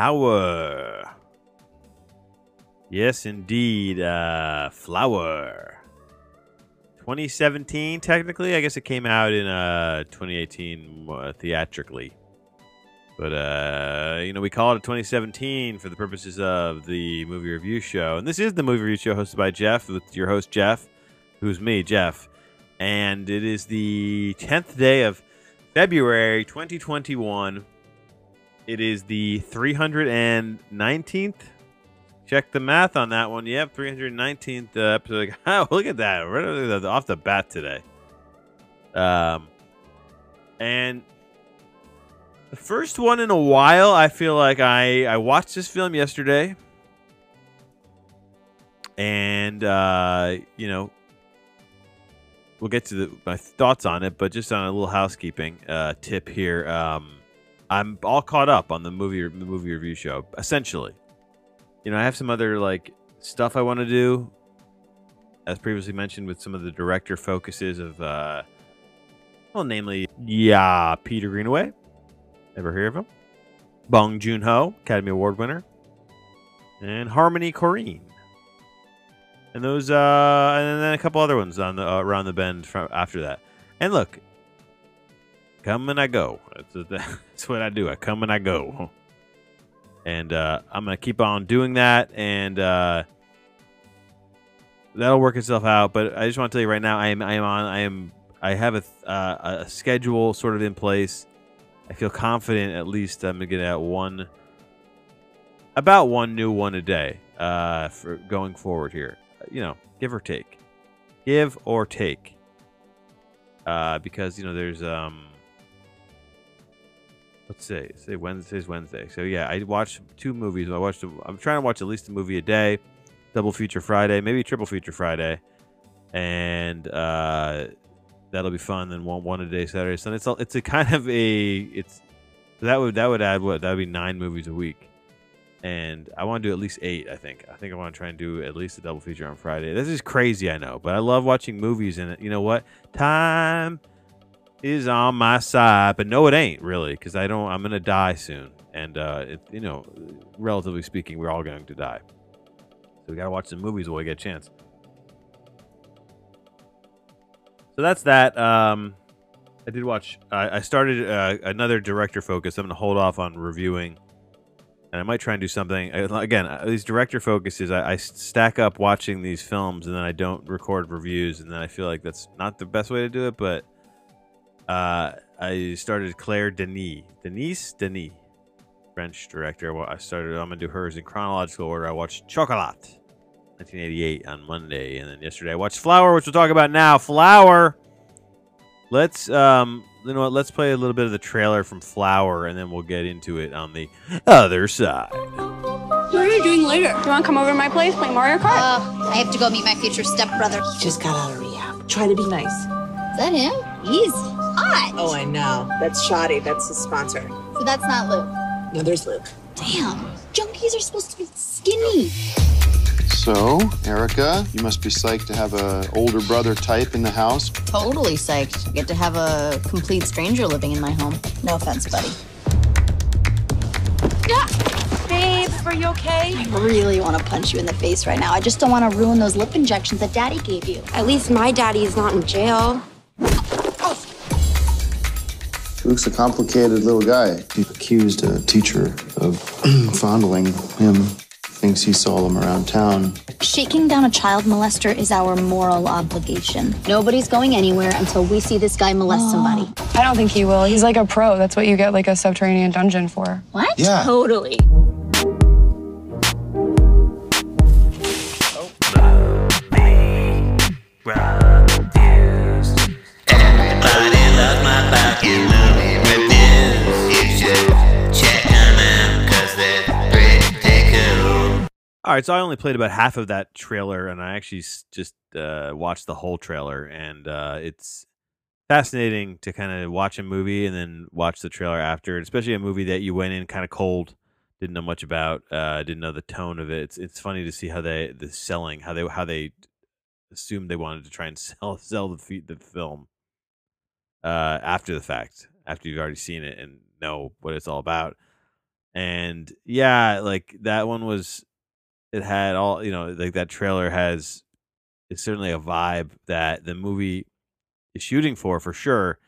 Power. Yes, indeed. Uh, Flower. 2017, technically. I guess it came out in uh, 2018 uh, theatrically. But, uh, you know, we call it 2017 for the purposes of the movie review show. And this is the movie review show hosted by Jeff, with your host, Jeff, who's me, Jeff. And it is the 10th day of February 2021. It is the 319th. Check the math on that one. Yep, 319th uh, episode. Oh, look at that. Right off the bat today. Um, and the first one in a while, I feel like I, I watched this film yesterday. And, uh, you know, we'll get to the, my thoughts on it, but just on a little housekeeping uh, tip here. Um, I'm all caught up on the movie the movie review show, essentially. You know, I have some other like stuff I want to do, as previously mentioned, with some of the director focuses of, uh, well, namely, yeah, Peter Greenaway. Ever hear of him? Bong Joon Ho, Academy Award winner, and Harmony Korine. And those, uh, and then a couple other ones on the uh, around the bend from after that. And look, come and I go. That's, what I do. I come and I go. And uh, I'm gonna keep on doing that, and uh, that'll work itself out. But I just want to tell you right now, I am I am on I am I have a uh, a schedule sort of in place. I feel confident at least I'm gonna get out one about one new one a day uh, for going forward here. You know, give or take, give or take, uh, because you know there's um. Let's say say Wednesday's Wednesday. So yeah, I watched two movies. I watched. I'm trying to watch at least a movie a day, double feature Friday, maybe triple feature Friday, and uh, that'll be fun. Then one one a day Saturday, Sunday. It's a, it's a kind of a it's that would that would add what that would be nine movies a week, and I want to do at least eight. I think I think I want to try and do at least a double feature on Friday. This is crazy, I know, but I love watching movies, and you know what? Time is on my side, but no, it ain't really because I don't. I'm gonna die soon, and uh, it, you know, relatively speaking, we're all going to die. So we gotta watch some movies while we get a chance. So that's that. Um, I did watch. I, I started uh, another director focus. I'm gonna hold off on reviewing, and I might try and do something again. uh, These director focuses, I, I stack up watching these films, and then I don't record reviews, and then I feel like that's not the best way to do it. But uh, I started Claire Denis, Denise Denis, French director. I started. I'm gonna do hers in chronological order. I watched Chocolat. 1988 on Monday, and then yesterday I watched Flower, which we'll talk about now. Flower. Let's um, you know what? Let's play a little bit of the trailer from Flower, and then we'll get into it on the other side. What are you doing later? You want to come over to my place, play Mario Kart? Uh, I have to go meet my future stepbrother. He just got out of rehab. Try to be nice. Is that him? He's hot. Oh, I know. That's Shoddy. That's the sponsor. So that's not Luke. No, there's Luke. Damn. Junkies are supposed to be skinny. So, Erica, you must be psyched to have a older brother type in the house. Totally psyched. Get to have a complete stranger living in my home. No offense, buddy. Babe, are you okay? I really want to punch you in the face right now. I just don't want to ruin those lip injections that Daddy gave you. At least my daddy is not in jail. Luke's a complicated little guy. He accused a teacher of fondling him. Thinks he saw him around town. Shaking down a child molester is our moral obligation. Nobody's going anywhere until we see this guy molest oh. somebody. I don't think he will. He's like a pro. That's what you get like a subterranean dungeon for. What? Yeah. Totally. All right, so I only played about half of that trailer, and I actually just uh, watched the whole trailer, and uh, it's fascinating to kind of watch a movie and then watch the trailer after, especially a movie that you went in kind of cold, didn't know much about, uh, didn't know the tone of it. It's it's funny to see how they the selling, how they how they assumed they wanted to try and sell sell the the film uh, after the fact, after you've already seen it and know what it's all about. and yeah, like that one was. It had all you know, like that trailer has. It's certainly a vibe that the movie is shooting for, for sure,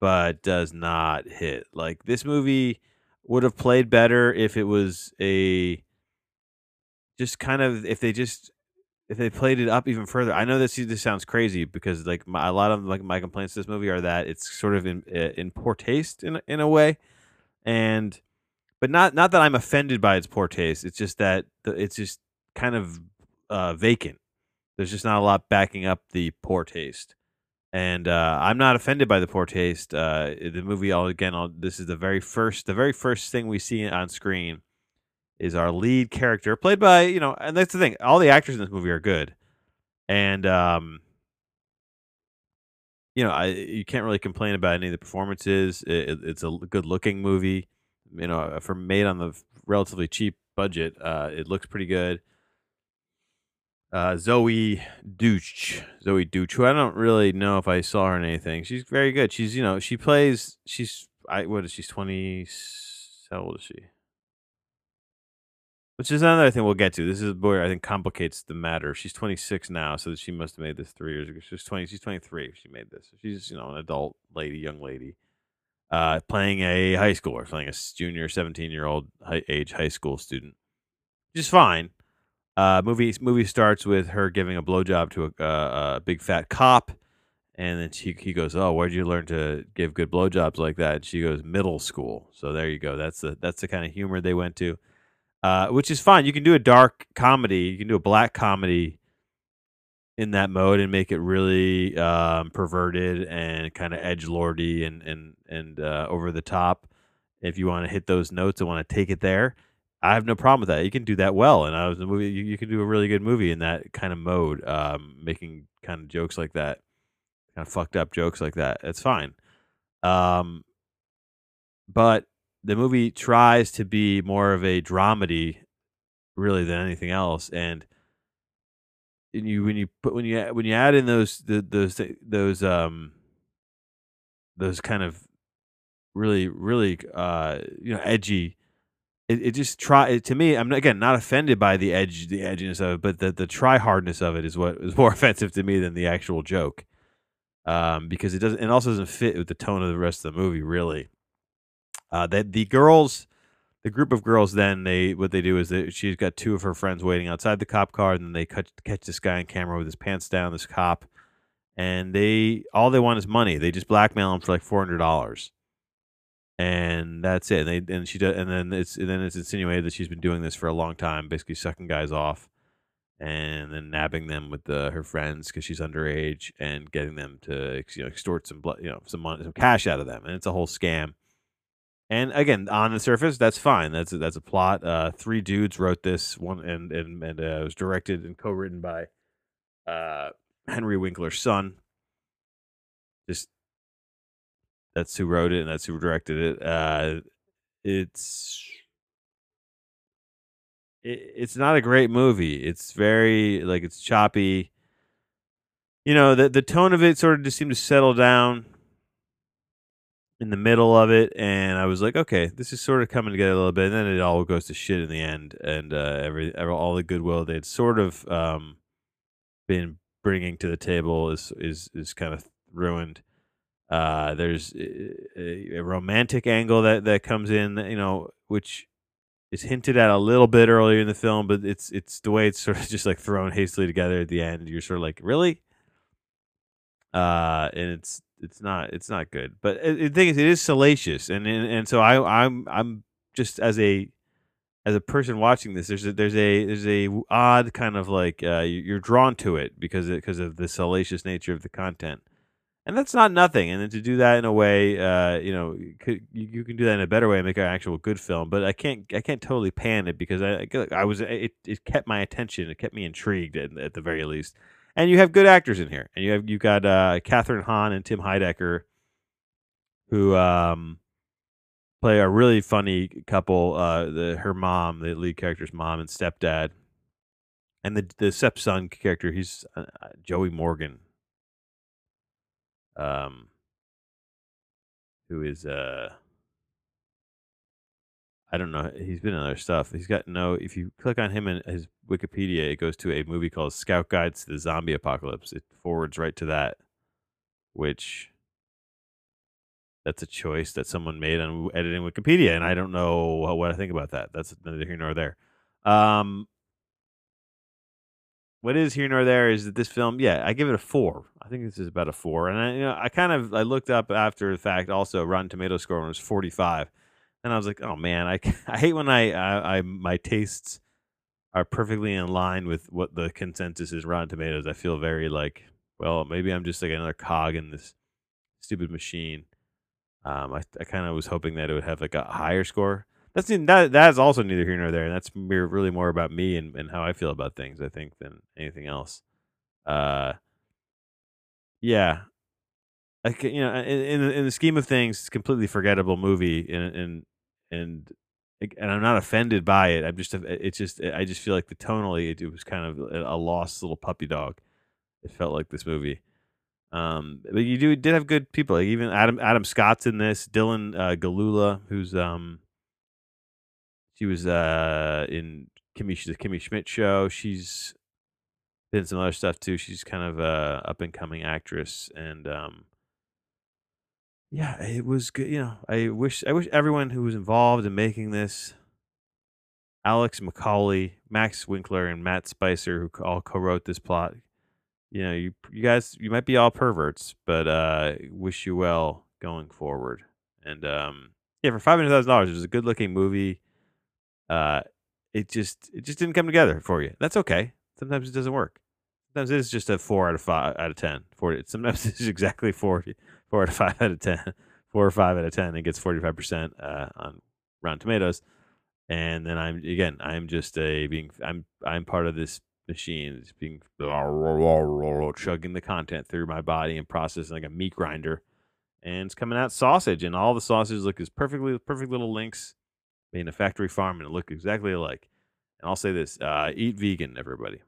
but does not hit. Like this movie would have played better if it was a just kind of if they just if they played it up even further. I know this this sounds crazy because like my, a lot of like my complaints to this movie are that it's sort of in in poor taste in in a way, and but not not that I'm offended by its poor taste. It's just that the, it's just kind of uh, vacant. There's just not a lot backing up the poor taste, and uh, I'm not offended by the poor taste. Uh, the movie, all again, all, this is the very first the very first thing we see on screen is our lead character, played by you know, and that's the thing. All the actors in this movie are good, and um, you know, I you can't really complain about any of the performances. It, it- it's a good looking movie. You know, for made on the relatively cheap budget, uh, it looks pretty good. Uh, Zoey Deutch, Zoey Deutch, who I don't really know if I saw her in anything. She's very good. She's you know she plays. She's I what is she's twenty? How old is she? Which is another thing we'll get to. This is where I think complicates the matter. She's 26 now, so she must have made this three years ago. She's 20. She's 23. if She made this. She's you know an adult lady, young lady, uh, playing a high schooler, playing a junior, 17 year old high, age high school student, Just fine. Uh, movie movie starts with her giving a blowjob to a, uh, a big fat cop, and then she he goes, "Oh, where'd you learn to give good blowjobs like that?" And she goes, "Middle school." So there you go. That's the that's the kind of humor they went to uh, which is fine. You can do a dark comedy, you can do a black comedy in that mode and make it really um, perverted and kind of edge lordy and and and uh, over the top. If you want to hit those notes and want to take it there, I have no problem with that. You can do that well, and I was a movie. You, you can do a really good movie in that kind of mode, um, making kind of jokes like that, kind of fucked up jokes like that. It's fine. Um, but the movie tries to be more of a dramedy really than anything else and and you when you put when you when you add in those the, those those um those kind of really really uh you know edgy it, it just try to me i'm again not offended by the edge the edginess of it but the the try hardness of it is what is more offensive to me than the actual joke. Um because it doesn't it also doesn't fit with the tone of the rest of the movie really. Uh, that the girls, the group of girls, then they what they do is that she's got two of her friends waiting outside the cop car, and then they cut, catch this guy on camera with his pants down, this cop, and they all they want is money. They just blackmail him for like four hundred dollars, and that's it. And they and she does, and then it's and then it's insinuated that she's been doing this for a long time, basically sucking guys off, and then nabbing them with the, her friends because she's underage, and getting them to you know extort some blood, you know some money, some cash out of them, and it's a whole scam. And again, on the surface, that's fine. That's a, that's a plot. Uh, three dudes wrote this one, and and and uh, it was directed and co-written by uh, Henry Winkler's son. Just that's who wrote it, and that's who directed it. Uh, it's it, it's not a great movie. It's very like it's choppy. You know, the the tone of it sort of just seemed to settle down in the middle of it, and I was like, okay, this is sort of coming together a little bit, and then it all goes to shit in the end, and uh, every, every all the goodwill they'd sort of um, been bringing to the table is is is kind of ruined. Uh, there's a, a romantic angle that that comes in, you know, which is hinted at a little bit earlier in the film, but it's it's the way it's sort of just like thrown hastily together at the end. You're sort of like, really? Uh, and it's it's not it's not good. But uh, the thing is, it is salacious, and and, and so I I'm I'm just as a as a person watching this, there's a, there's a there's a odd kind of like uh, you- you're drawn to it because because of the salacious nature of the content, and that's not nothing. And then to do that in a way, uh, you know, could, you, you can do that in a better way and make an actual good film. But I can't I can't totally pan it because I I was it, it kept my attention, it kept me intrigued at, at the very least. And you have good actors in here, and you have you got uh, Kathryn Hahn and Tim Heidecker, who um play a really funny couple. Uh, the her mom, the lead character's mom and stepdad, and the the stepson character, he's uh, uh, Joey Morgan, um, who is uh, I don't know. He's been in other stuff. He's got no. If you click on him in his Wikipedia, it goes to a movie called Scouts Guide to the Zombie Apocalypse. It forwards right to that, which that's a choice that someone made on editing Wikipedia, and I don't know what I think about that. That's neither here nor there. Um, what is here nor there is that this film, yeah, I give it a four. I think this is about a four, and I, you know, I kind of I looked up after the fact. Also, Rotten Tomato score was forty five, and I was like, oh man, I I hate when I, I I my tastes are perfectly in line with what the consensus is Rotten Tomatoes. I feel very like, well, maybe I'm just like another cog in this stupid machine. Um, I I kind of was hoping that it would have like a higher score. That's that that's also neither here nor there. That's really more about me and, and how I feel about things. I think than anything else. Uh, yeah, I ca- you know in in the, scheme of things, it's a completely forgettable movie, and and and and I'm not offended by it. I'm just it's just I just feel like the tonally it, it was kind of a, a lost little puppy dog. It felt like this movie. Um, but you do did have good people. Like even Adam Adam Scott's in this. Dylan uh, Gelula, who's um, she was uh in Kimmy the Kimmy Schmidt show. She's been some other stuff too. She's kind of a up and coming actress, and um, yeah, it was good. You know, I wish I wish everyone who was involved in making this, Alex McAulay, Max Winkler, and Matt Spicer, who all co-wrote this plot. You know, you you guys, you might be all perverts, but uh, wish you well going forward. And um, yeah, for five hundred thousand dollars, it was a good-looking movie. Uh, it just it just didn't come together for you. That's okay. Sometimes it doesn't work. Sometimes it is just a four out of five out of ten. Forty. Sometimes it's exactly forty. Four out of five out of ten. Four or five out of ten. It gets forty five percent uh, on Rotten Tomatoes. And then I'm again. I'm just a being. I'm I'm part of this machine. It's being chugging the content through my body and processing like a meat grinder. And it's coming out sausage, and all the sausages look as perfectly perfect little links in a factory farm, and look exactly alike. And I'll say this: uh, eat vegan, everybody.